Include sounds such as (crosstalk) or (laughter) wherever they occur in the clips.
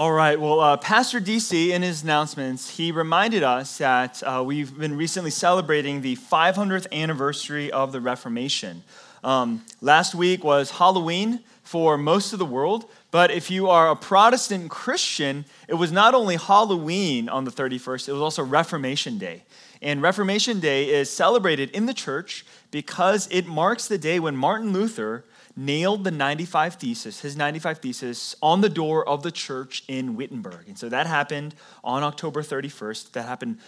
All right. Well, uh, Pastor DC, in his announcements, he reminded us that uh, we've been recently celebrating the 500th anniversary of the Reformation. Um, last week was Halloween for most of the world, but if you are a Protestant Christian, it was not only Halloween on the 31st, it was also Reformation Day. And Reformation Day is celebrated in the church because it marks the day when Martin Luther nailed the 95 thesis, his 95 thesis, on the door of the church in Wittenberg. And so that happened on October 31st. That happened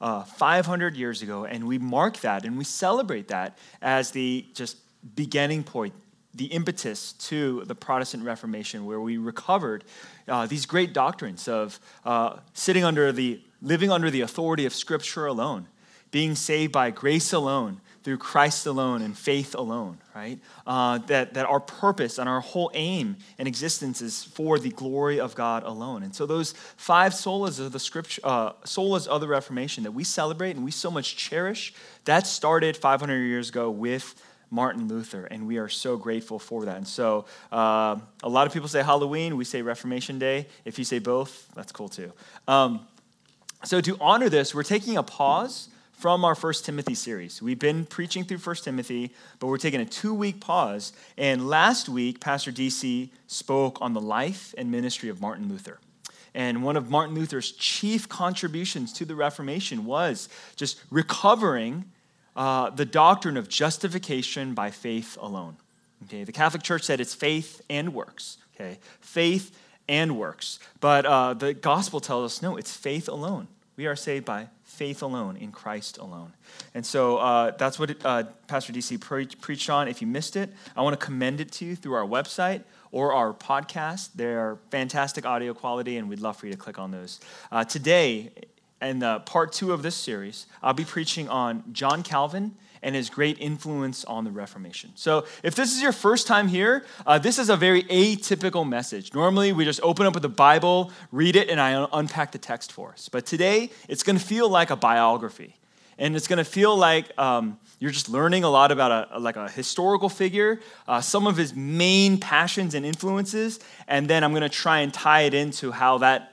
uh, 500 years ago. And we mark that and we celebrate that as the just beginning point, the impetus to the Protestant Reformation, where we recovered uh, these great doctrines of uh, sitting under the, living under the authority of Scripture alone, being saved by grace alone, through Christ alone and faith alone, right? Uh, that, that our purpose and our whole aim and existence is for the glory of God alone. And so those five solas of the scripture, uh, solas of the Reformation that we celebrate and we so much cherish, that started 500 years ago with Martin Luther, and we are so grateful for that. And so, uh, a lot of people say Halloween, we say Reformation Day. If you say both, that's cool too. Um, so, to honor this, we're taking a pause from our First Timothy series. We've been preaching through First Timothy, but we're taking a two week pause. And last week, Pastor DC spoke on the life and ministry of Martin Luther. And one of Martin Luther's chief contributions to the Reformation was just recovering uh, the doctrine of justification by faith alone. Okay, the Catholic Church said it's faith and works. Okay, faith and works. But uh, the gospel tells us no, it's faith alone. We are saved by faith alone, in Christ alone. And so uh, that's what uh, Pastor DC pre- preached on. If you missed it, I want to commend it to you through our website or our podcast. They're fantastic audio quality, and we'd love for you to click on those. Uh, today, in part two of this series, I'll be preaching on John Calvin and his great influence on the Reformation. So, if this is your first time here, uh, this is a very atypical message. Normally, we just open up with the Bible, read it, and I unpack the text for us. But today, it's going to feel like a biography. And it's going to feel like um, you're just learning a lot about a, like a historical figure, uh, some of his main passions and influences, and then I'm going to try and tie it into how that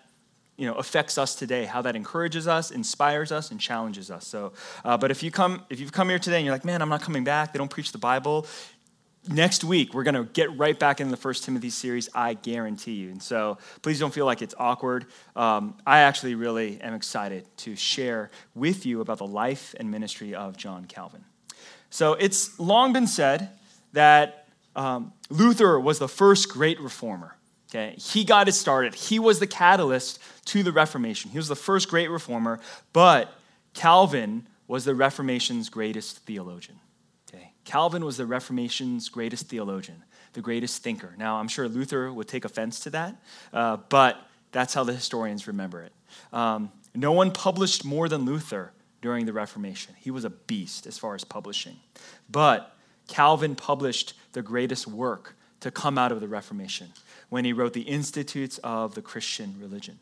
you know, affects us today, how that encourages us, inspires us, and challenges us. So, uh, but if you come, if you've come here today and you're like, man, I'm not coming back, they don't preach the Bible, next week we're going to get right back into the first timothy series i guarantee you. And so please don't feel like it's awkward. Um, i actually really am excited to share with you about the life and ministry of john calvin. So it's long been said that um, luther was the first great reformer Okay, he got it started. He was the catalyst to the Reformation. He was the first great reformer, but Calvin was the Reformation's greatest theologian. Okay, Calvin was the Reformation's greatest theologian, the greatest thinker. Now, I'm sure Luther would take offense to that, uh, but that's how the historians remember it. Um, no one published more than Luther during the Reformation. He was a beast as far as publishing. But Calvin published the greatest work to come out of the Reformation when he wrote the Institutes of the Christian Religion.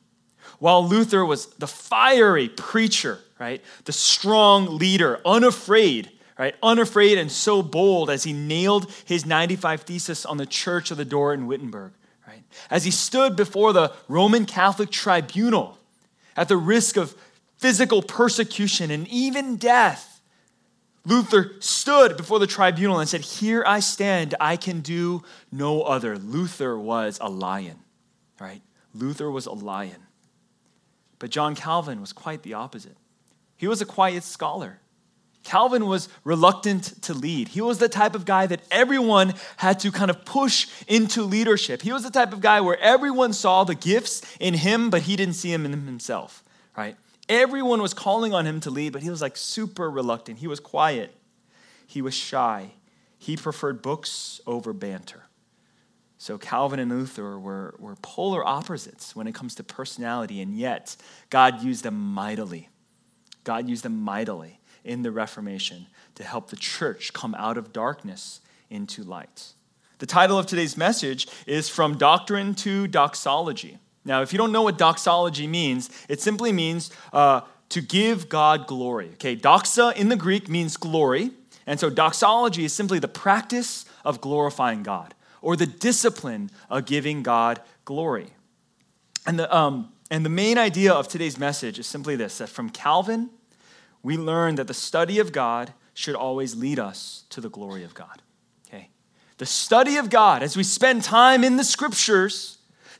While Luther was the fiery preacher, right, the strong leader, unafraid, right, unafraid and so bold as he nailed his 95 thesis on the church of the door in Wittenberg, right, as he stood before the Roman Catholic tribunal at the risk of physical persecution and even death Luther stood before the tribunal and said, Here I stand, I can do no other. Luther was a lion, right? Luther was a lion. But John Calvin was quite the opposite. He was a quiet scholar. Calvin was reluctant to lead. He was the type of guy that everyone had to kind of push into leadership. He was the type of guy where everyone saw the gifts in him, but he didn't see them in himself, right? Everyone was calling on him to lead, but he was like super reluctant. He was quiet. He was shy. He preferred books over banter. So Calvin and Luther were, were polar opposites when it comes to personality, and yet God used them mightily. God used them mightily in the Reformation to help the church come out of darkness into light. The title of today's message is From Doctrine to Doxology. Now, if you don't know what doxology means, it simply means uh, to give God glory. Okay, doxa in the Greek means glory. And so doxology is simply the practice of glorifying God or the discipline of giving God glory. And the, um, and the main idea of today's message is simply this that from Calvin, we learn that the study of God should always lead us to the glory of God. Okay? The study of God, as we spend time in the scriptures,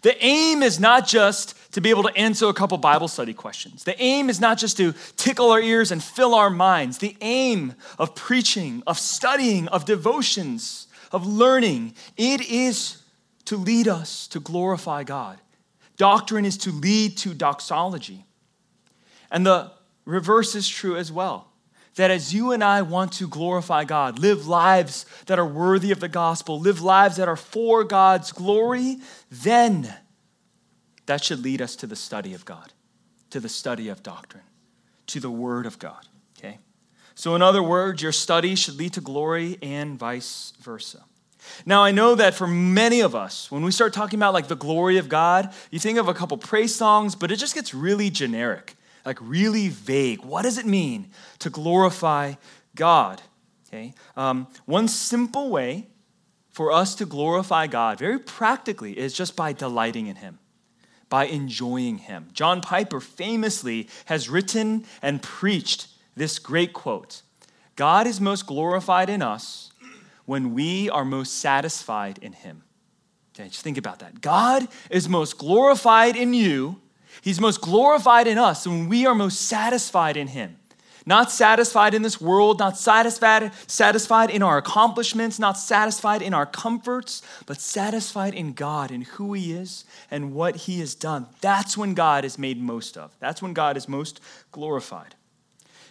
the aim is not just to be able to answer a couple Bible study questions. The aim is not just to tickle our ears and fill our minds. The aim of preaching, of studying, of devotions, of learning, it is to lead us to glorify God. Doctrine is to lead to doxology. And the reverse is true as well. That as you and I want to glorify God, live lives that are worthy of the gospel, live lives that are for God's glory, then that should lead us to the study of God, to the study of doctrine, to the Word of God. Okay? So, in other words, your study should lead to glory and vice versa. Now, I know that for many of us, when we start talking about like the glory of God, you think of a couple praise songs, but it just gets really generic, like really vague. What does it mean to glorify God? Okay, um, one simple way for us to glorify God, very practically, is just by delighting in Him, by enjoying Him. John Piper famously has written and preached this great quote God is most glorified in us when we are most satisfied in Him. Okay, just think about that. God is most glorified in you, He's most glorified in us when we are most satisfied in Him. Not satisfied in this world, not satisfied, satisfied in our accomplishments, not satisfied in our comforts, but satisfied in God and who He is and what He has done. That's when God is made most of. That's when God is most glorified.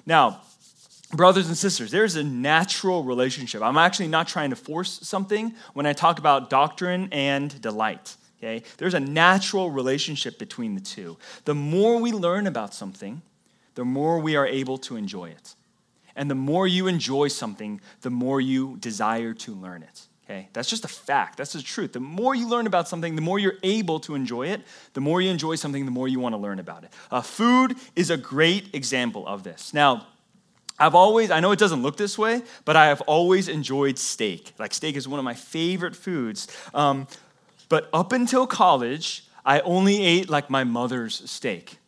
Now, brothers and sisters, there's a natural relationship. I'm actually not trying to force something when I talk about doctrine and delight. Okay? There's a natural relationship between the two. The more we learn about something, the more we are able to enjoy it. And the more you enjoy something, the more you desire to learn it. Okay? That's just a fact. That's the truth. The more you learn about something, the more you're able to enjoy it. The more you enjoy something, the more you want to learn about it. Uh, food is a great example of this. Now, I've always, I know it doesn't look this way, but I have always enjoyed steak. Like, steak is one of my favorite foods. Um, but up until college, I only ate like my mother's steak.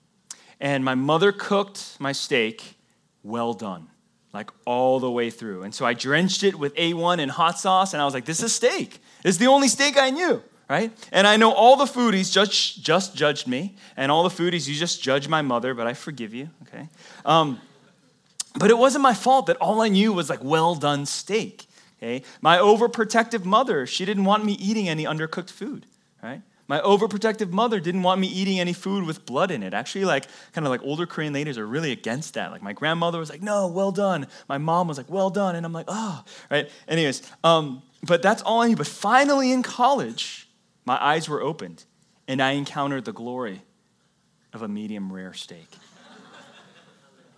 And my mother cooked my steak well done, like all the way through. And so I drenched it with A1 and hot sauce, and I was like, this is steak. It's the only steak I knew right? And I know all the foodies just, just judged me, and all the foodies, you just judge my mother, but I forgive you, okay? Um, but it wasn't my fault that all I knew was like well done steak. Okay? My overprotective mother, she didn't want me eating any undercooked food, right? My overprotective mother didn't want me eating any food with blood in it. Actually, like kind of like older Korean ladies are really against that. Like my grandmother was like, "No, well done." My mom was like, "Well done," and I'm like, "Oh," right. Anyways, um, but that's all I knew. But finally, in college, my eyes were opened, and I encountered the glory of a medium rare steak.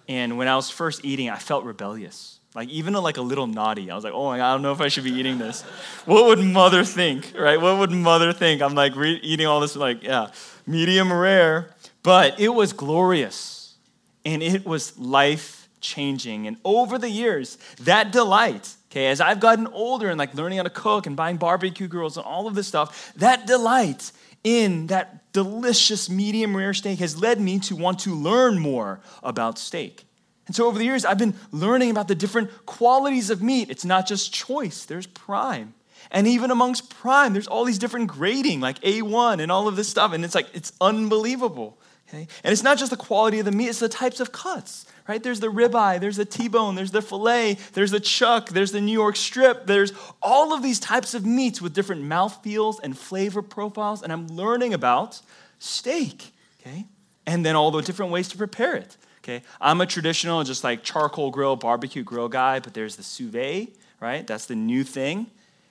And when I was first eating, I felt rebellious. Like even like a little naughty. I was like, oh my God, I don't know if I should be eating this. what would mother think, right? What would mother think? I'm like re- eating all this, like, yeah, medium rare. But it was glorious and it was life changing. And over the years, that delight, okay, as I've gotten older and like learning how to cook and buying barbecue grills and all of this stuff, that delight in that delicious medium rare steak has led me to want to learn more about steak. And so over the years, I've been learning about the different qualities of meat. It's not just choice, there's prime. And even amongst prime, there's all these different grading, like A1 and all of this stuff. And it's like, it's unbelievable. Okay? And it's not just the quality of the meat, it's the types of cuts right? There's the ribeye, there's the T-bone, there's the filet, there's the chuck, there's the New York strip. There's all of these types of meats with different mouth feels and flavor profiles, and I'm learning about steak, okay? And then all the different ways to prepare it. Okay, I'm a traditional, just like charcoal grill, barbecue grill guy, but there's the sous vide, right? That's the new thing.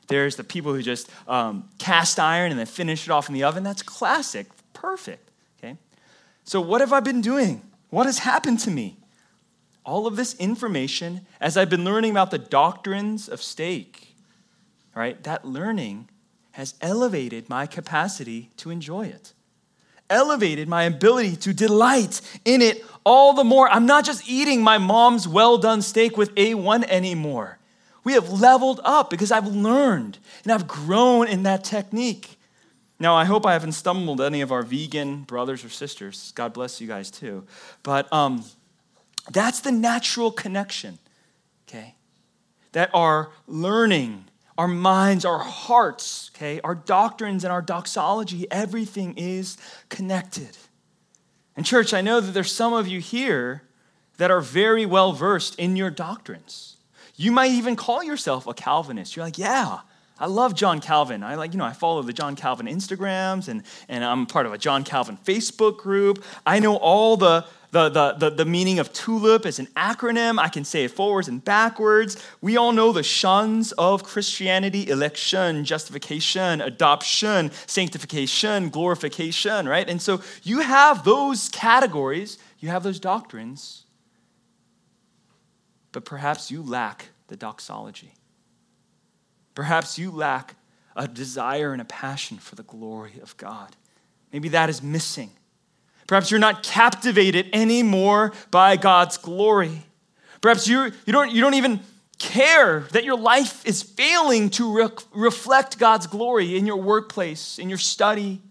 There's the people who just um, cast iron and then finish it off in the oven. That's classic, perfect. Okay, so what have I been doing? What has happened to me? all of this information as I've been learning about the doctrines of steak. right? that learning has elevated my capacity to enjoy it, elevated my ability to delight in it all the more. I'm not just eating my mom's well done steak with A1 anymore. We have leveled up because I've learned and I've grown in that technique. Now, I hope I haven't stumbled any of our vegan brothers or sisters. God bless you guys too. But um, that's the natural connection, okay? That our learning, our minds, our hearts, okay, our doctrines and our doxology, everything is connected. And, church, I know that there's some of you here that are very well versed in your doctrines. You might even call yourself a Calvinist. You're like, yeah, I love John Calvin. I like, you know, I follow the John Calvin Instagrams and, and I'm part of a John Calvin Facebook group. I know all the, the, the, the, the meaning of tulip as an acronym. I can say it forwards and backwards. We all know the shuns of Christianity election, justification, adoption, sanctification, glorification, right? And so you have those categories, you have those doctrines, but perhaps you lack the doxology. Perhaps you lack a desire and a passion for the glory of God. Maybe that is missing. Perhaps you're not captivated anymore by God's glory. Perhaps you, you, don't, you don't even care that your life is failing to re- reflect God's glory in your workplace, in your study,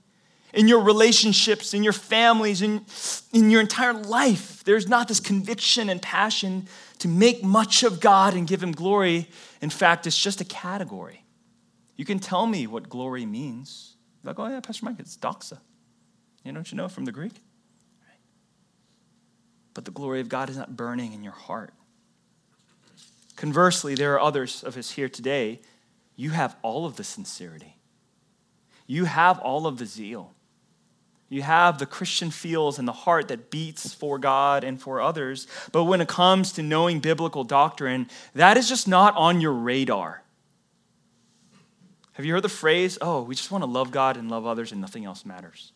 in your relationships, in your families, in, in your entire life. There's not this conviction and passion to make much of God and give him glory. In fact, it's just a category. You can tell me what glory means. Like, oh, yeah, Pastor Mike, it's doxa. You don't you know from the Greek? But the glory of God is not burning in your heart. Conversely, there are others of us here today. You have all of the sincerity, you have all of the zeal. You have the Christian feels and the heart that beats for God and for others. But when it comes to knowing biblical doctrine, that is just not on your radar. Have you heard the phrase, oh, we just want to love God and love others and nothing else matters?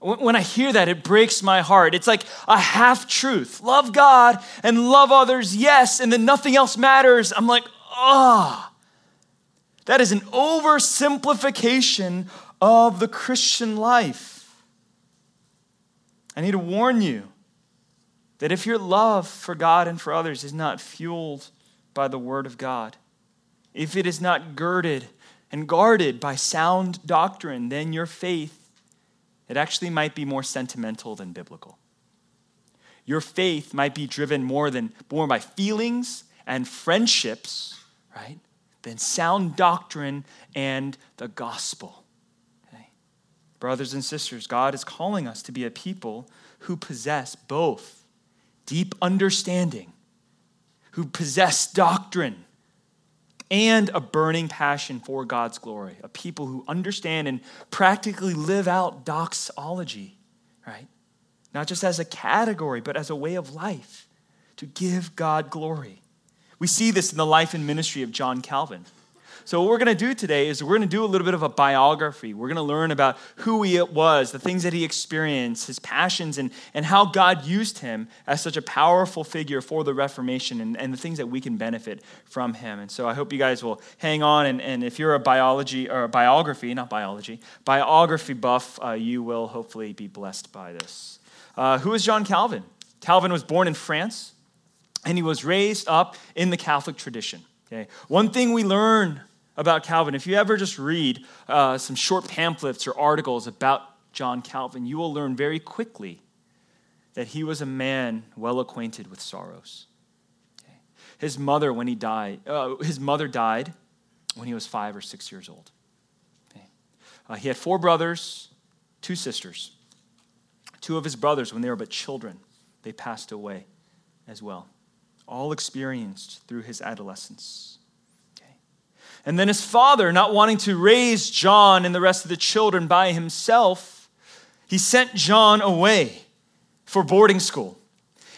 When I hear that, it breaks my heart. It's like a half truth. Love God and love others, yes, and then nothing else matters. I'm like, ah. Oh. That is an oversimplification of the Christian life. I need to warn you that if your love for God and for others is not fueled by the Word of God, if it is not girded and guarded by sound doctrine, then your faith, it actually might be more sentimental than biblical. Your faith might be driven more than more by feelings and friendships, right? Than sound doctrine and the gospel. Brothers and sisters, God is calling us to be a people who possess both deep understanding, who possess doctrine, and a burning passion for God's glory. A people who understand and practically live out doxology, right? Not just as a category, but as a way of life to give God glory. We see this in the life and ministry of John Calvin. So, what we're going to do today is we're going to do a little bit of a biography. We're going to learn about who he was, the things that he experienced, his passions, and, and how God used him as such a powerful figure for the Reformation and, and the things that we can benefit from him. And so, I hope you guys will hang on. And, and if you're a biology or a biography, not biology, biography buff, uh, you will hopefully be blessed by this. Uh, who is John Calvin? Calvin was born in France and he was raised up in the Catholic tradition. Okay? One thing we learn about Calvin, if you ever just read uh, some short pamphlets or articles about John Calvin, you will learn very quickly that he was a man well acquainted with sorrows. His mother, when he died, uh, his mother died when he was five or six years old. Okay. Uh, he had four brothers, two sisters. Two of his brothers, when they were but children, they passed away as well, all experienced through his adolescence. And then his father, not wanting to raise John and the rest of the children by himself, he sent John away for boarding school.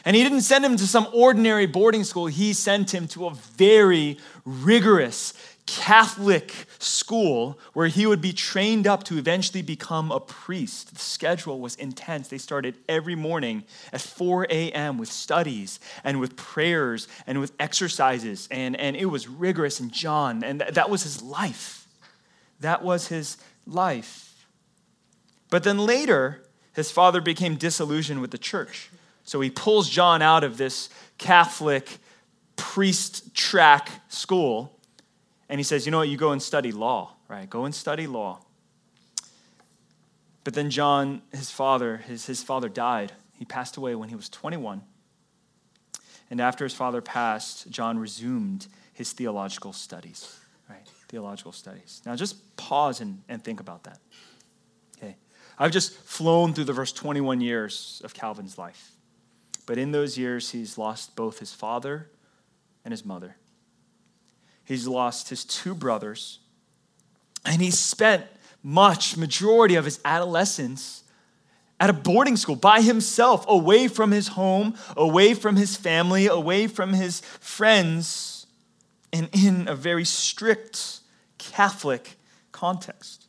And he didn't send him to some ordinary boarding school, he sent him to a very rigorous Catholic school where he would be trained up to eventually become a priest. The schedule was intense. They started every morning at 4 a.m. with studies and with prayers and with exercises, and, and it was rigorous. And John, and that was his life. That was his life. But then later, his father became disillusioned with the church. So he pulls John out of this Catholic priest track school and he says, You know what? You go and study law, right? Go and study law. But then John, his father, his, his father died. He passed away when he was 21. And after his father passed, John resumed his theological studies, right? Theological studies. Now just pause and, and think about that. Okay. I've just flown through the first 21 years of Calvin's life. But in those years, he's lost both his father and his mother. He's lost his two brothers. And he spent much, majority of his adolescence at a boarding school by himself, away from his home, away from his family, away from his friends, and in a very strict Catholic context.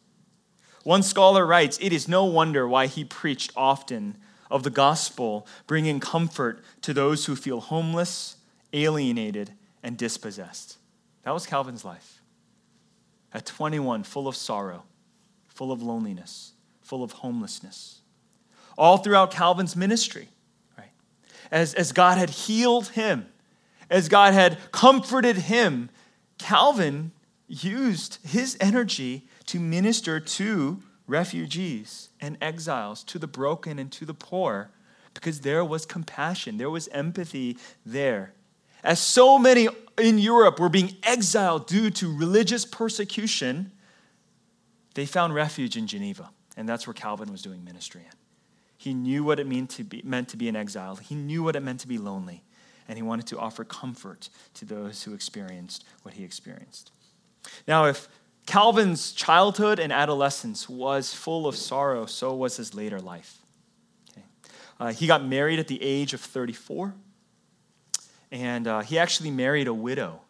One scholar writes It is no wonder why he preached often of the gospel, bringing comfort to those who feel homeless, alienated, and dispossessed. That was Calvin's life. At 21, full of sorrow, full of loneliness, full of homelessness. All throughout Calvin's ministry, right? As, as God had healed him, as God had comforted him, Calvin used his energy to minister to refugees and exiles, to the broken and to the poor, because there was compassion, there was empathy there. As so many in Europe were being exiled due to religious persecution, they found refuge in Geneva. And that's where Calvin was doing ministry in. He knew what it meant to be, meant to be an exile, he knew what it meant to be lonely, and he wanted to offer comfort to those who experienced what he experienced. Now, if Calvin's childhood and adolescence was full of sorrow, so was his later life. Uh, he got married at the age of 34. And uh, he actually married a widow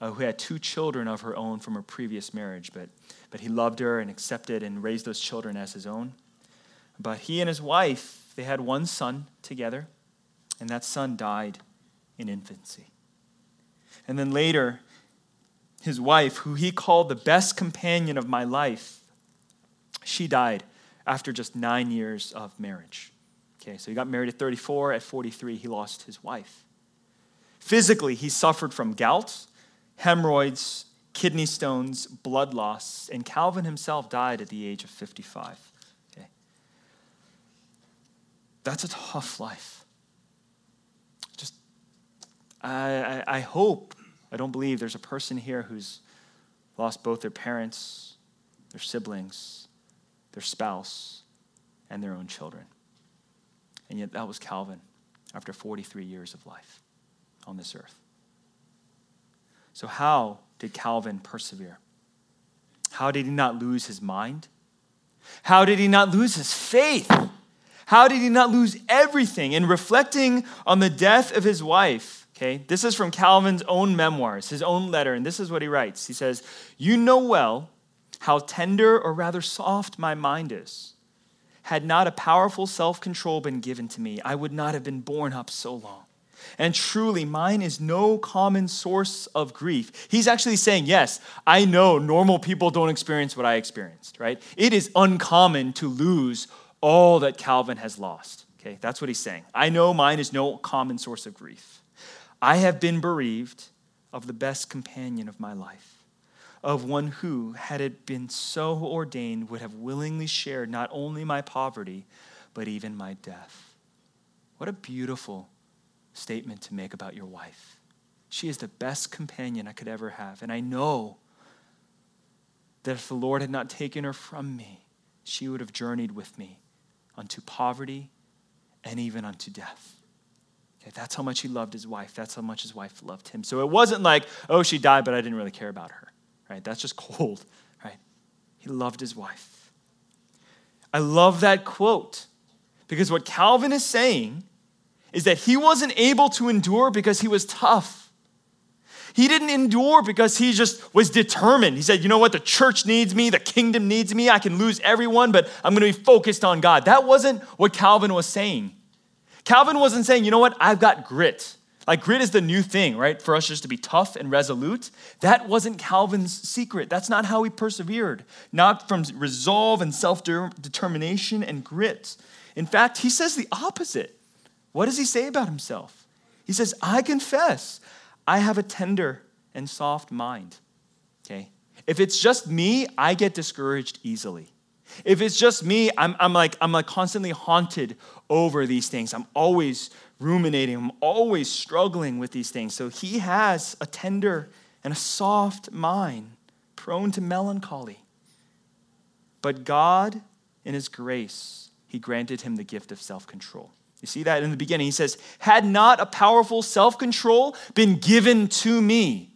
uh, who had two children of her own from her previous marriage, but, but he loved her and accepted and raised those children as his own. But he and his wife, they had one son together, and that son died in infancy. And then later, his wife, who he called the best companion of my life, she died after just nine years of marriage. Okay, so he got married at 34. At 43, he lost his wife. Physically, he suffered from gout, hemorrhoids, kidney stones, blood loss, and Calvin himself died at the age of 55. Okay. That's a tough life. Just, I, I, I hope, I don't believe there's a person here who's lost both their parents, their siblings, their spouse, and their own children. And yet, that was Calvin after 43 years of life on this earth. So, how did Calvin persevere? How did he not lose his mind? How did he not lose his faith? How did he not lose everything? In reflecting on the death of his wife, okay, this is from Calvin's own memoirs, his own letter, and this is what he writes. He says, You know well how tender or rather soft my mind is. Had not a powerful self control been given to me, I would not have been borne up so long. And truly, mine is no common source of grief. He's actually saying, Yes, I know normal people don't experience what I experienced, right? It is uncommon to lose all that Calvin has lost. Okay, that's what he's saying. I know mine is no common source of grief. I have been bereaved of the best companion of my life, of one who, had it been so ordained, would have willingly shared not only my poverty, but even my death. What a beautiful statement to make about your wife. She is the best companion I could ever have. And I know that if the Lord had not taken her from me, she would have journeyed with me unto poverty and even unto death. Okay, that's how much he loved his wife. That's how much his wife loved him. So it wasn't like, oh, she died, but I didn't really care about her. Right? That's just (laughs) cold. Right? He loved his wife. I love that quote because what Calvin is saying is that he wasn't able to endure because he was tough. He didn't endure because he just was determined. He said, You know what? The church needs me. The kingdom needs me. I can lose everyone, but I'm going to be focused on God. That wasn't what Calvin was saying. Calvin wasn't saying, You know what? I've got grit. Like, grit is the new thing, right? For us just to be tough and resolute. That wasn't Calvin's secret. That's not how he persevered, not from resolve and self determination and grit. In fact, he says the opposite. What does he say about himself? He says, I confess I have a tender and soft mind. Okay? If it's just me, I get discouraged easily. If it's just me, I'm, I'm, like, I'm like constantly haunted over these things. I'm always ruminating, I'm always struggling with these things. So he has a tender and a soft mind, prone to melancholy. But God, in his grace, he granted him the gift of self control. You see that in the beginning. He says, Had not a powerful self control been given to me,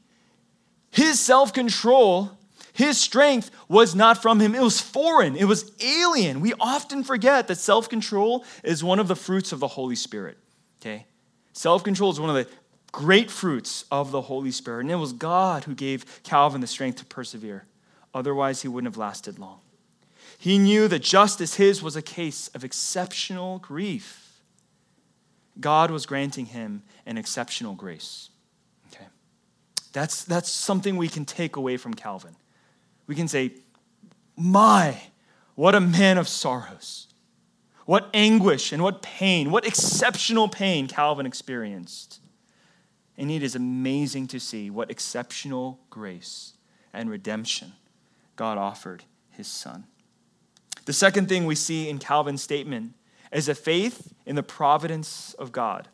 his self control his strength was not from him, it was foreign, it was alien. We often forget that self control is one of the fruits of the Holy Spirit. Okay? Self control is one of the great fruits of the Holy Spirit. And it was God who gave Calvin the strength to persevere. Otherwise, he wouldn't have lasted long. He knew that just as his was a case of exceptional grief, God was granting him an exceptional grace. Okay? That's, that's something we can take away from Calvin we can say, My, what a man of sorrows. What anguish and what pain, what exceptional pain Calvin experienced. And it is amazing to see what exceptional grace and redemption God offered his son. The second thing we see in Calvin's statement is a faith in the providence of God.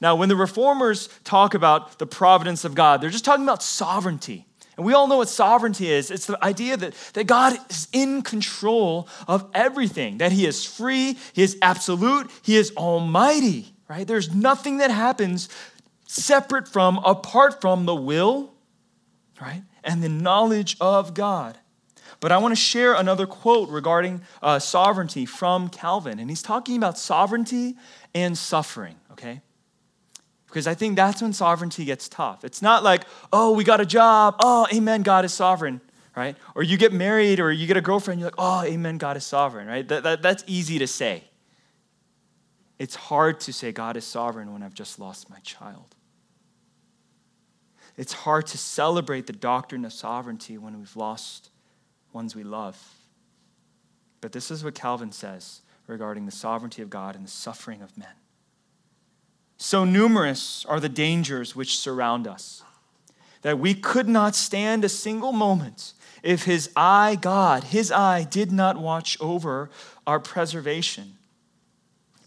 Now, when the reformers talk about the providence of God, they're just talking about sovereignty. And we all know what sovereignty is it's the idea that, that God is in control of everything, that He is free, He is absolute, He is almighty, right? There's nothing that happens separate from, apart from the will, right? And the knowledge of God. But I want to share another quote regarding uh, sovereignty from Calvin. And he's talking about sovereignty and suffering, okay? Because I think that's when sovereignty gets tough. It's not like, oh, we got a job. Oh, amen, God is sovereign, right? Or you get married or you get a girlfriend, you're like, oh, amen, God is sovereign, right? That, that, that's easy to say. It's hard to say God is sovereign when I've just lost my child. It's hard to celebrate the doctrine of sovereignty when we've lost ones we love. But this is what Calvin says regarding the sovereignty of God and the suffering of men. So numerous are the dangers which surround us that we could not stand a single moment if his eye, God, his eye, did not watch over our preservation.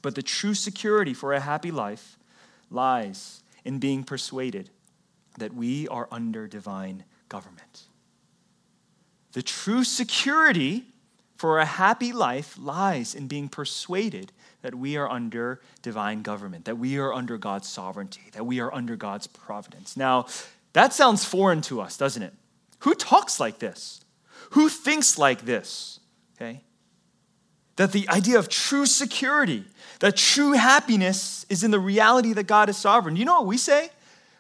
But the true security for a happy life lies in being persuaded that we are under divine government. The true security for a happy life lies in being persuaded that we are under divine government, that we are under God's sovereignty, that we are under God's providence. Now, that sounds foreign to us, doesn't it? Who talks like this? Who thinks like this? Okay? That the idea of true security, that true happiness is in the reality that God is sovereign. You know what we say?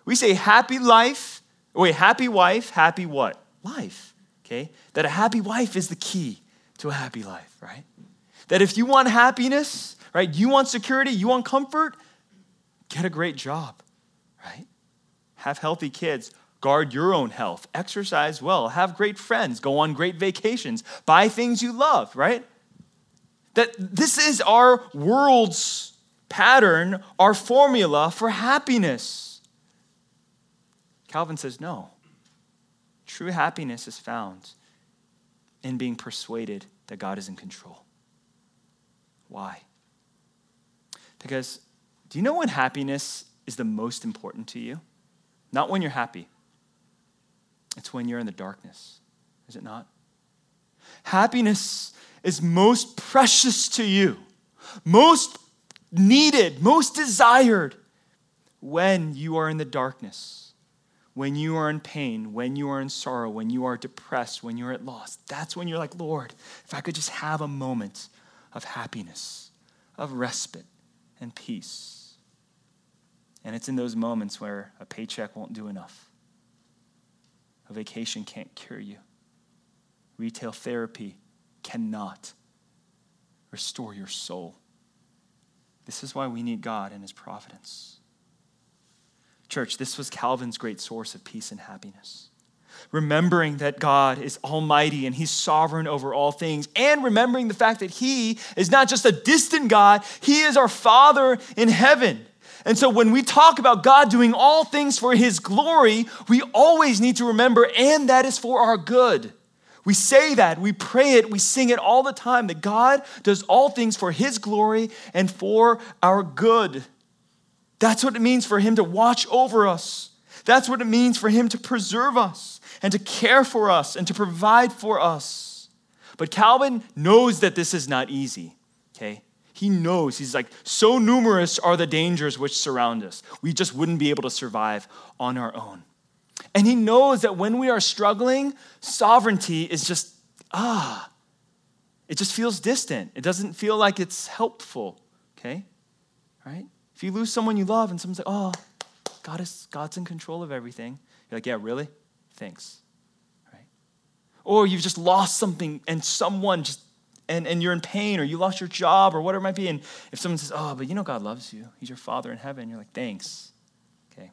We say happy life, wait, happy wife, happy what? Life. Okay? That a happy wife is the key to a happy life, right? That if you want happiness, right? You want security, you want comfort, get a great job, right? Have healthy kids, guard your own health, exercise well, have great friends, go on great vacations, buy things you love, right? That this is our world's pattern, our formula for happiness. Calvin says no. True happiness is found in being persuaded that God is in control. Why? Because do you know when happiness is the most important to you? Not when you're happy, it's when you're in the darkness, is it not? Happiness is most precious to you, most needed, most desired when you are in the darkness, when you are in pain, when you are in sorrow, when you are depressed, when you're at loss. That's when you're like, Lord, if I could just have a moment of happiness, of respite, and peace. And it's in those moments where a paycheck won't do enough. A vacation can't cure you. Retail therapy cannot restore your soul. This is why we need God and His providence. Church, this was Calvin's great source of peace and happiness remembering that God is almighty and he's sovereign over all things, and remembering the fact that he is not just a distant God, he is our Father in heaven. And so when we talk about God doing all things for his glory, we always need to remember, and that is for our good. We say that, we pray it, we sing it all the time that God does all things for His glory and for our good. That's what it means for Him to watch over us. That's what it means for Him to preserve us and to care for us and to provide for us. But Calvin knows that this is not easy, okay? He knows. He's like, so numerous are the dangers which surround us. We just wouldn't be able to survive on our own. And he knows that when we are struggling, sovereignty is just, ah, it just feels distant. It doesn't feel like it's helpful, okay? Right? If you lose someone you love and someone's like, oh, God is, God's in control of everything, you're like, yeah, really? Thanks. Right? Or you've just lost something and someone just, and, and you're in pain or you lost your job or whatever it might be. And if someone says, oh, but you know God loves you, He's your Father in heaven, you're like, thanks. Okay.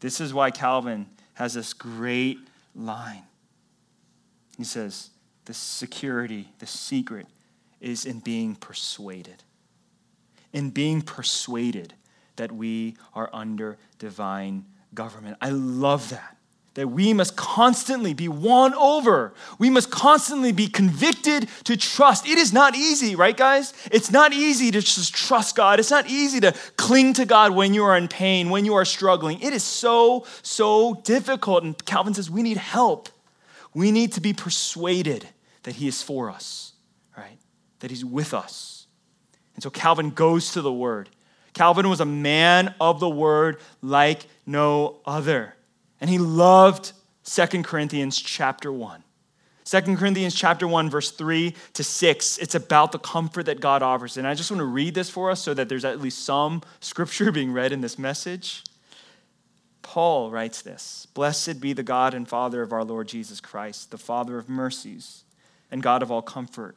This is why Calvin has this great line. He says, The security, the secret is in being persuaded. In being persuaded that we are under divine government. I love that that we must constantly be won over. We must constantly be convicted to trust. It is not easy, right, guys? It's not easy to just trust God. It's not easy to cling to God when you are in pain, when you are struggling. It is so, so difficult. And Calvin says we need help. We need to be persuaded that He is for us, right? That He's with us. And so Calvin goes to the Word. Calvin was a man of the Word like no other. And he loved 2 Corinthians chapter 1. 2 Corinthians chapter 1 verse 3 to 6 it's about the comfort that God offers and I just want to read this for us so that there's at least some scripture being read in this message. Paul writes this Blessed be the God and Father of our Lord Jesus Christ, the Father of mercies and God of all comfort,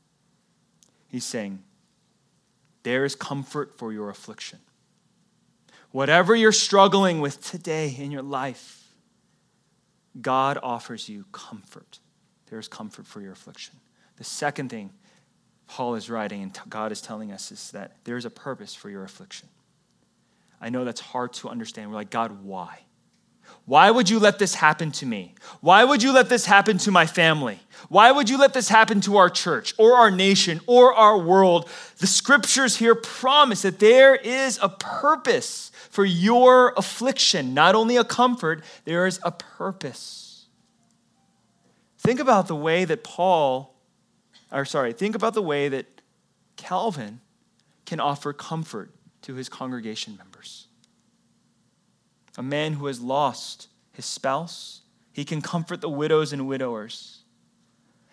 He's saying, There is comfort for your affliction. Whatever you're struggling with today in your life, God offers you comfort. There's comfort for your affliction. The second thing Paul is writing and God is telling us is that there's a purpose for your affliction. I know that's hard to understand. We're like, God, why? Why would you let this happen to me? Why would you let this happen to my family? Why would you let this happen to our church or our nation or our world? The scriptures here promise that there is a purpose for your affliction, not only a comfort, there is a purpose. Think about the way that Paul, or sorry, think about the way that Calvin can offer comfort to his congregation members. A man who has lost his spouse, he can comfort the widows and widowers.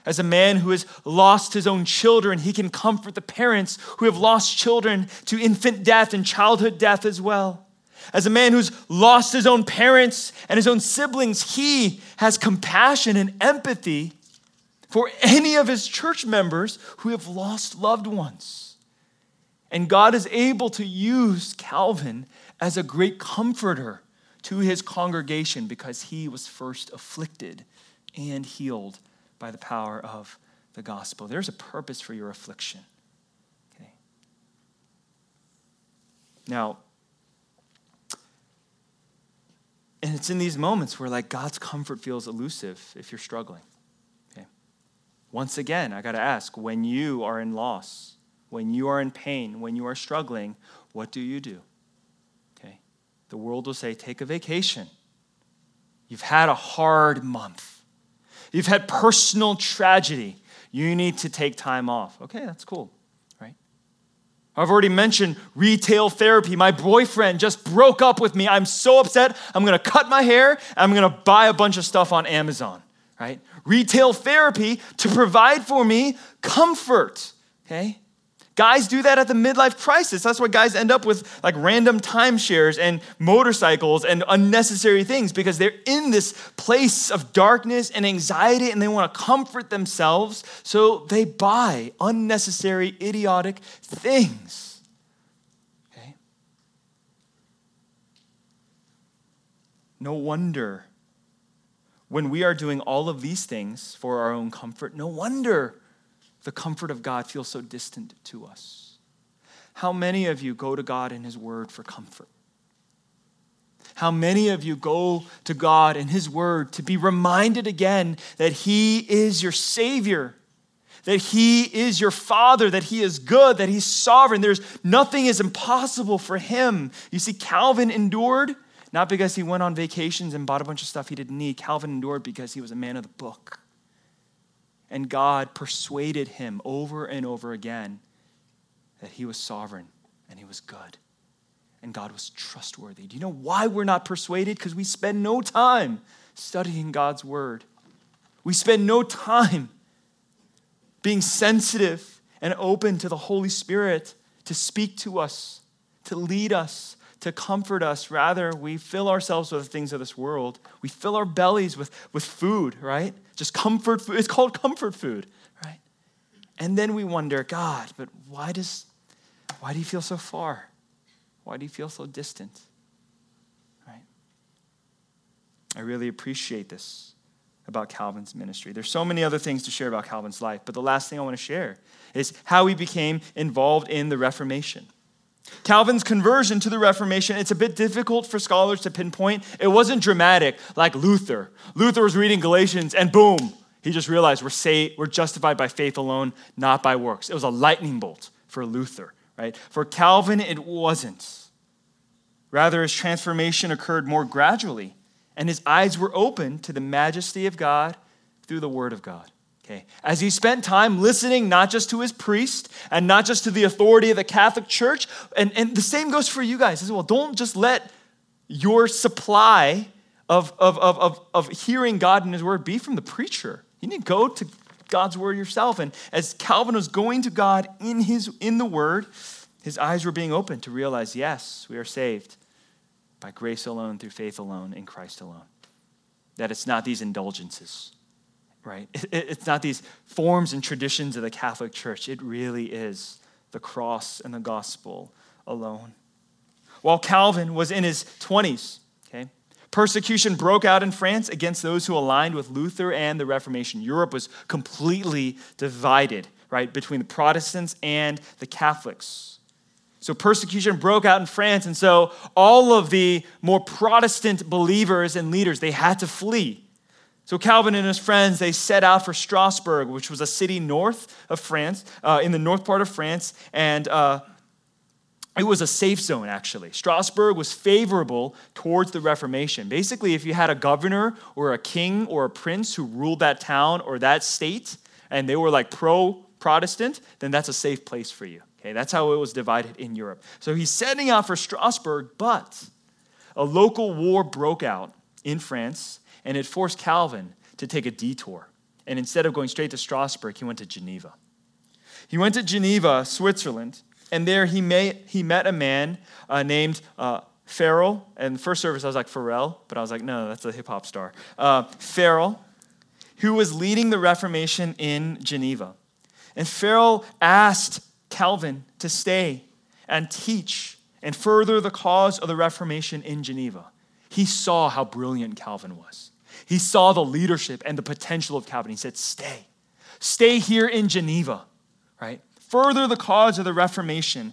As a man who has lost his own children, he can comfort the parents who have lost children to infant death and childhood death as well. As a man who's lost his own parents and his own siblings, he has compassion and empathy for any of his church members who have lost loved ones. And God is able to use Calvin as a great comforter to his congregation because he was first afflicted and healed by the power of the gospel. There's a purpose for your affliction. Okay. Now, And it's in these moments where like God's comfort feels elusive if you're struggling. Okay. Once again, I got to ask, when you are in loss, when you are in pain, when you are struggling, what do you do? Okay. The world will say, take a vacation. You've had a hard month. You've had personal tragedy. You need to take time off. Okay, that's cool. Right? I've already mentioned retail therapy. My boyfriend just broke up with me. I'm so upset. I'm going to cut my hair. I'm going to buy a bunch of stuff on Amazon, right? Retail therapy to provide for me comfort, okay? Guys do that at the midlife crisis. That's why guys end up with like random timeshares and motorcycles and unnecessary things because they're in this place of darkness and anxiety and they want to comfort themselves. So they buy unnecessary, idiotic things. Okay? No wonder when we are doing all of these things for our own comfort, no wonder the comfort of God feels so distant to us. How many of you go to God in His Word for comfort? How many of you go to God in His Word to be reminded again that He is your Savior, that He is your Father, that He is good, that He's sovereign? There's nothing is impossible for Him. You see, Calvin endured not because he went on vacations and bought a bunch of stuff he didn't need. Calvin endured because he was a man of the book. And God persuaded him over and over again that he was sovereign and he was good. And God was trustworthy. Do you know why we're not persuaded? Because we spend no time studying God's word. We spend no time being sensitive and open to the Holy Spirit to speak to us, to lead us, to comfort us. Rather, we fill ourselves with the things of this world. We fill our bellies with, with food, right? Just comfort food. It's called comfort food, right? And then we wonder, God, but why does why do you feel so far? Why do you feel so distant? Right? I really appreciate this about Calvin's ministry. There's so many other things to share about Calvin's life, but the last thing I want to share is how he became involved in the Reformation. Calvin's conversion to the Reformation, it's a bit difficult for scholars to pinpoint. It wasn't dramatic like Luther. Luther was reading Galatians and boom, he just realized we're, saved, we're justified by faith alone, not by works. It was a lightning bolt for Luther, right? For Calvin, it wasn't. Rather, his transformation occurred more gradually, and his eyes were opened to the majesty of God through the Word of God. Okay. As he spent time listening not just to his priest and not just to the authority of the Catholic Church, and, and the same goes for you guys as well. Don't just let your supply of, of, of, of, of hearing God and his word be from the preacher. You need to go to God's word yourself. And as Calvin was going to God in, his, in the word, his eyes were being opened to realize yes, we are saved by grace alone, through faith alone, in Christ alone. That it's not these indulgences right? (laughs) It's not these forms and traditions of the Catholic Church. It really is the cross and the gospel alone. While Calvin was in his 20s, okay, persecution broke out in France against those who aligned with Luther and the Reformation. Europe was completely divided, right, between the Protestants and the Catholics. So persecution broke out in France, and so all of the more Protestant believers and leaders, they had to flee. So Calvin and his friends, they set out for Strasbourg, which was a city north of France, uh, in the north part of France, and uh, it was a safe zone, actually. Strasbourg was favorable towards the Reformation. Basically, if you had a governor or a king or a prince who ruled that town or that state, and they were like pro Protestant, then that's a safe place for you. Okay, that's how it was divided in Europe. So he's setting out for Strasbourg, but a local war broke out in France and it forced Calvin to take a detour. And instead of going straight to Strasbourg, he went to Geneva. He went to Geneva, Switzerland, and there he, may, he met a man uh, named uh, Farel. And the first service, I was like, Pharrell, but I was like, no, that's a hip hop star. Uh, Farel, who was leading the Reformation in Geneva. And Farel asked Calvin to stay and teach and further the cause of the Reformation in Geneva. He saw how brilliant Calvin was. He saw the leadership and the potential of Calvin. He said, Stay. Stay here in Geneva, right? Further the cause of the Reformation.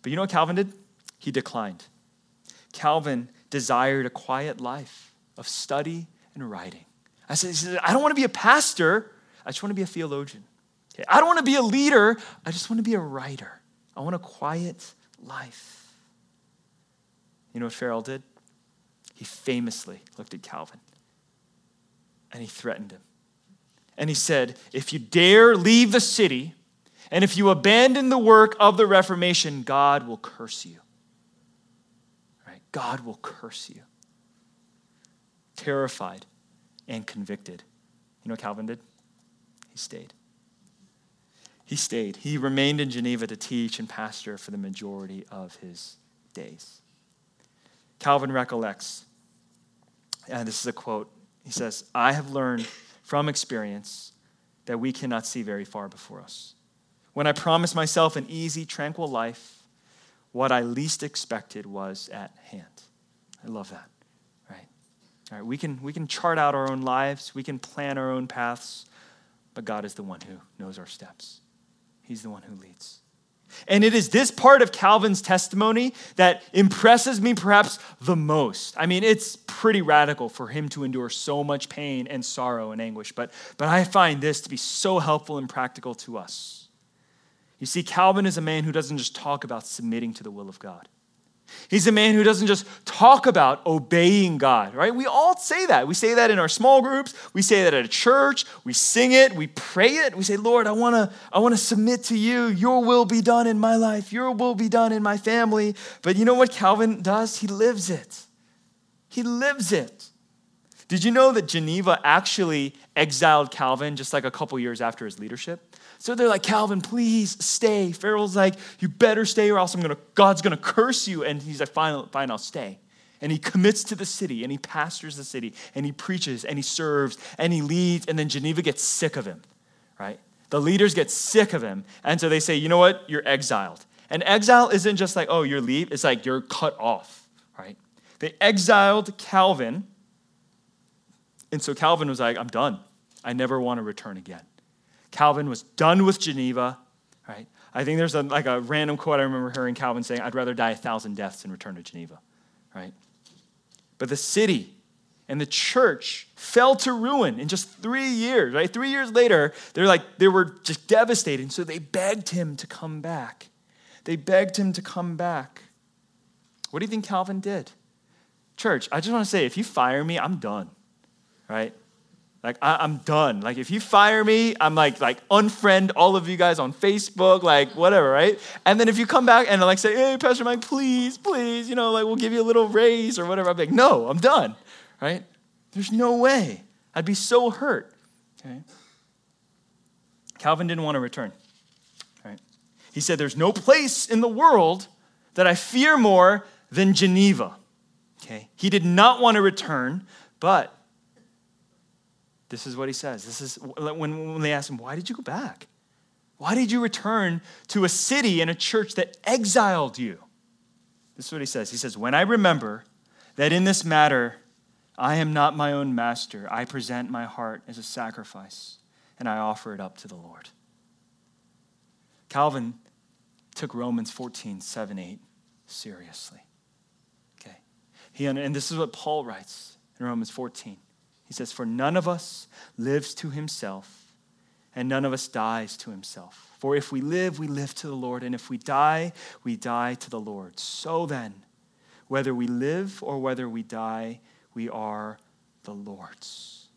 But you know what Calvin did? He declined. Calvin desired a quiet life of study and writing. I said, I don't want to be a pastor, I just want to be a theologian. I don't want to be a leader, I just want to be a writer. I want a quiet life. You know what Farel did? He famously looked at Calvin and he threatened him. And he said, If you dare leave the city, and if you abandon the work of the Reformation, God will curse you. Right? God will curse you. Terrified and convicted. You know what Calvin did? He stayed. he stayed. He remained in Geneva to teach and pastor for the majority of his days. Calvin recollects, and this is a quote. He says, I have learned from experience that we cannot see very far before us. When I promised myself an easy, tranquil life, what I least expected was at hand. I love that, right? All right, we can, we can chart out our own lives, we can plan our own paths, but God is the one who knows our steps. He's the one who leads. And it is this part of Calvin's testimony that impresses me perhaps the most. I mean, it's pretty radical for him to endure so much pain and sorrow and anguish, but, but I find this to be so helpful and practical to us. You see, Calvin is a man who doesn't just talk about submitting to the will of God. He's a man who doesn't just talk about obeying God, right? We all say that. We say that in our small groups. We say that at a church. We sing it. We pray it. We say, Lord, I want to I wanna submit to you. Your will be done in my life. Your will be done in my family. But you know what Calvin does? He lives it. He lives it. Did you know that Geneva actually exiled Calvin just like a couple years after his leadership? So they're like, Calvin, please stay. Farel's like, you better stay or else I'm gonna, God's gonna curse you. And he's like, fine, fine, I'll stay. And he commits to the city and he pastors the city and he preaches and he serves and he leads. And then Geneva gets sick of him, right? The leaders get sick of him. And so they say, you know what? You're exiled. And exile isn't just like, oh, you're leave. It's like you're cut off, right? They exiled Calvin. And so Calvin was like, I'm done. I never want to return again. Calvin was done with Geneva, right? I think there's a, like a random quote I remember hearing Calvin saying, I'd rather die a thousand deaths than return to Geneva, right? But the city and the church fell to ruin in just three years, right? Three years later, they're like, they were just devastated. So they begged him to come back. They begged him to come back. What do you think Calvin did? Church, I just want to say, if you fire me, I'm done, right? Like I, am done. Like if you fire me, I'm like like unfriend all of you guys on Facebook, like whatever, right? And then if you come back and like say, hey, Pastor Mike, please, please, you know, like we'll give you a little raise or whatever. I'm like, no, I'm done, right? There's no way. I'd be so hurt. Okay. Calvin didn't want to return. Right? He said, There's no place in the world that I fear more than Geneva. Okay. He did not want to return, but this is what he says. This is when, when they ask him, Why did you go back? Why did you return to a city and a church that exiled you? This is what he says. He says, When I remember that in this matter I am not my own master, I present my heart as a sacrifice and I offer it up to the Lord. Calvin took Romans 14, 7, 8 seriously. Okay. He, and this is what Paul writes in Romans 14. He says, For none of us lives to himself, and none of us dies to himself. For if we live, we live to the Lord, and if we die, we die to the Lord. So then, whether we live or whether we die, we are the Lord's.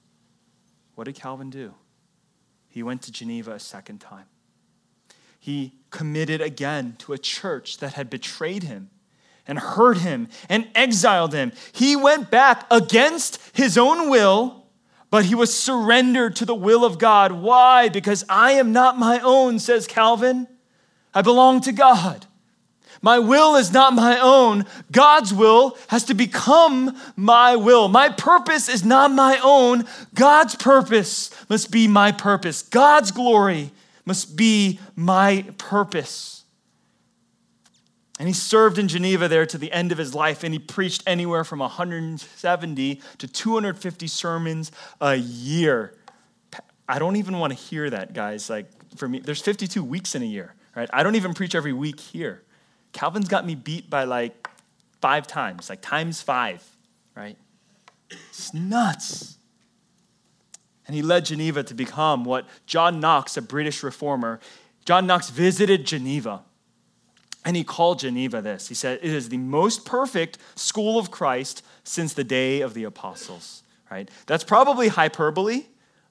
What did Calvin do? He went to Geneva a second time. He committed again to a church that had betrayed him and hurt him and exiled him. He went back against his own will, but he was surrendered to the will of God. Why? Because I am not my own, says Calvin. I belong to God. My will is not my own. God's will has to become my will. My purpose is not my own. God's purpose must be my purpose. God's glory must be my purpose. And he served in Geneva there to the end of his life, and he preached anywhere from 170 to 250 sermons a year. I don't even want to hear that, guys. Like, for me, there's 52 weeks in a year, right? I don't even preach every week here. Calvin's got me beat by like five times, like times five, right? It's nuts. And he led Geneva to become what John Knox, a British reformer, John Knox visited Geneva and he called Geneva this. He said, It is the most perfect school of Christ since the day of the apostles, right? That's probably hyperbole,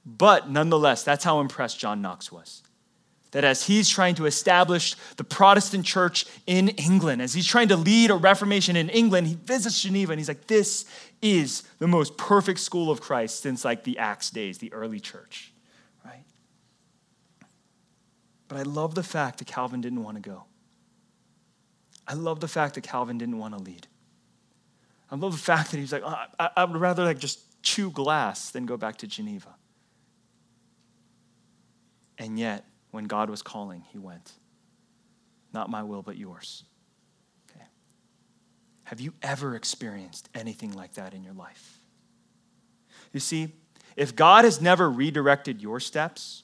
but nonetheless, that's how impressed John Knox was. That as he's trying to establish the Protestant church in England, as he's trying to lead a reformation in England, he visits Geneva and he's like, This is the most perfect school of Christ since like the Acts days, the early church. Right? But I love the fact that Calvin didn't want to go. I love the fact that Calvin didn't want to lead. I love the fact that he's like, oh, I, I would rather like just chew glass than go back to Geneva. And yet, when God was calling, he went. Not my will, but yours. Okay. Have you ever experienced anything like that in your life? You see, if God has never redirected your steps,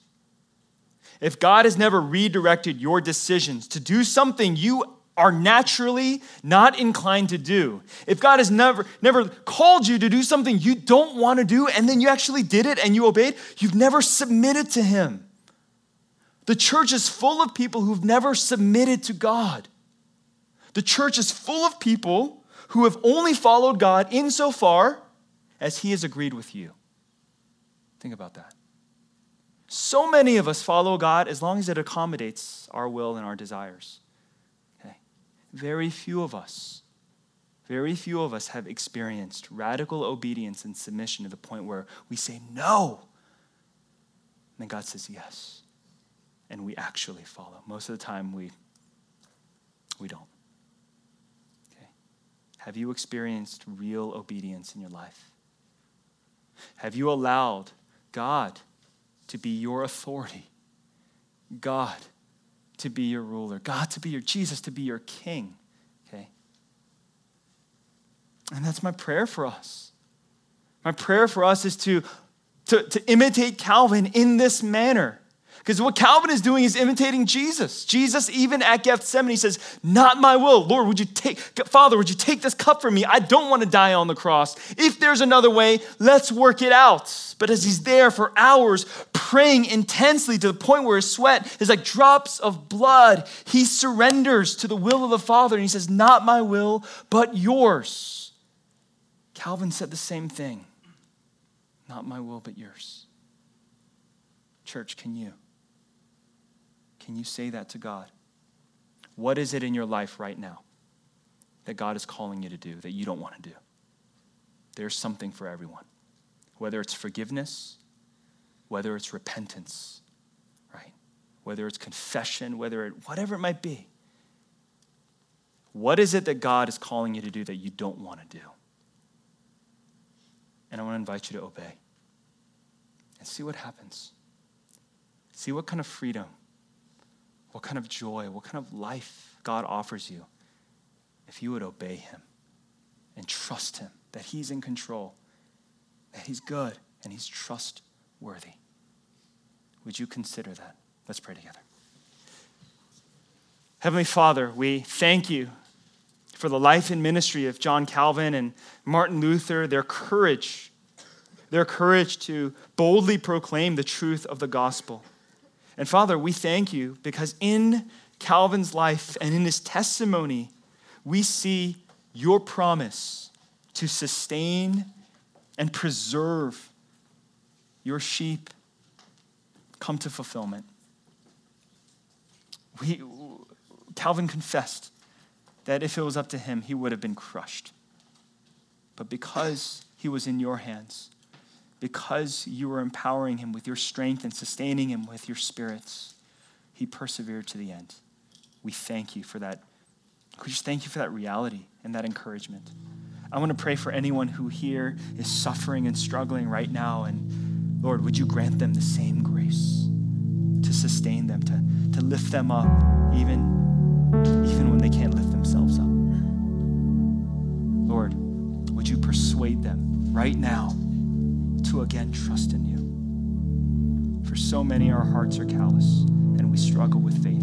if God has never redirected your decisions to do something you are naturally not inclined to do, if God has never, never called you to do something you don't want to do and then you actually did it and you obeyed, you've never submitted to Him. The church is full of people who've never submitted to God. The church is full of people who have only followed God insofar as He has agreed with you. Think about that. So many of us follow God as long as it accommodates our will and our desires. Very few of us, very few of us have experienced radical obedience and submission to the point where we say no. And then God says yes and we actually follow. Most of the time, we, we don't. Okay? Have you experienced real obedience in your life? Have you allowed God to be your authority? God to be your ruler? God to be your, Jesus to be your king? Okay? And that's my prayer for us. My prayer for us is to, to, to imitate Calvin in this manner because what Calvin is doing is imitating Jesus. Jesus, even at Gethsemane, says, Not my will. Lord, would you take, Father, would you take this cup from me? I don't want to die on the cross. If there's another way, let's work it out. But as he's there for hours, praying intensely to the point where his sweat is like drops of blood, he surrenders to the will of the Father and he says, Not my will, but yours. Calvin said the same thing. Not my will, but yours. Church, can you? Can you say that to God? What is it in your life right now that God is calling you to do that you don't want to do? There's something for everyone. Whether it's forgiveness, whether it's repentance, right? Whether it's confession, whether it, whatever it might be. What is it that God is calling you to do that you don't want to do? And I want to invite you to obey and see what happens. See what kind of freedom what kind of joy, what kind of life God offers you if you would obey Him and trust Him that He's in control, that He's good and He's trustworthy. Would you consider that? Let's pray together. Heavenly Father, we thank you for the life and ministry of John Calvin and Martin Luther, their courage, their courage to boldly proclaim the truth of the gospel. And Father, we thank you because in Calvin's life and in his testimony, we see your promise to sustain and preserve your sheep come to fulfillment. We, Calvin confessed that if it was up to him, he would have been crushed. But because he was in your hands, because you were empowering him with your strength and sustaining him with your spirits, he persevered to the end. We thank you for that. We just thank you for that reality and that encouragement. I want to pray for anyone who here is suffering and struggling right now. And Lord, would you grant them the same grace to sustain them, to, to lift them up, even, even when they can't lift themselves up? Lord, would you persuade them right now to again trust in you. For so many, our hearts are callous and we struggle with faith.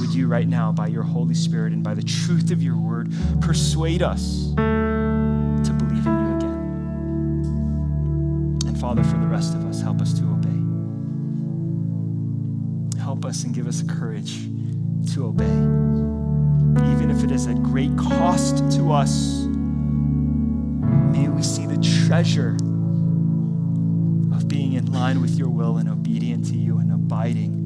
Would you, right now, by your Holy Spirit and by the truth of your word, persuade us to believe in you again? And Father, for the rest of us, help us to obey. Help us and give us courage to obey, even if it is at great cost to us. May we see the treasure line with your will and obedient to you and abiding.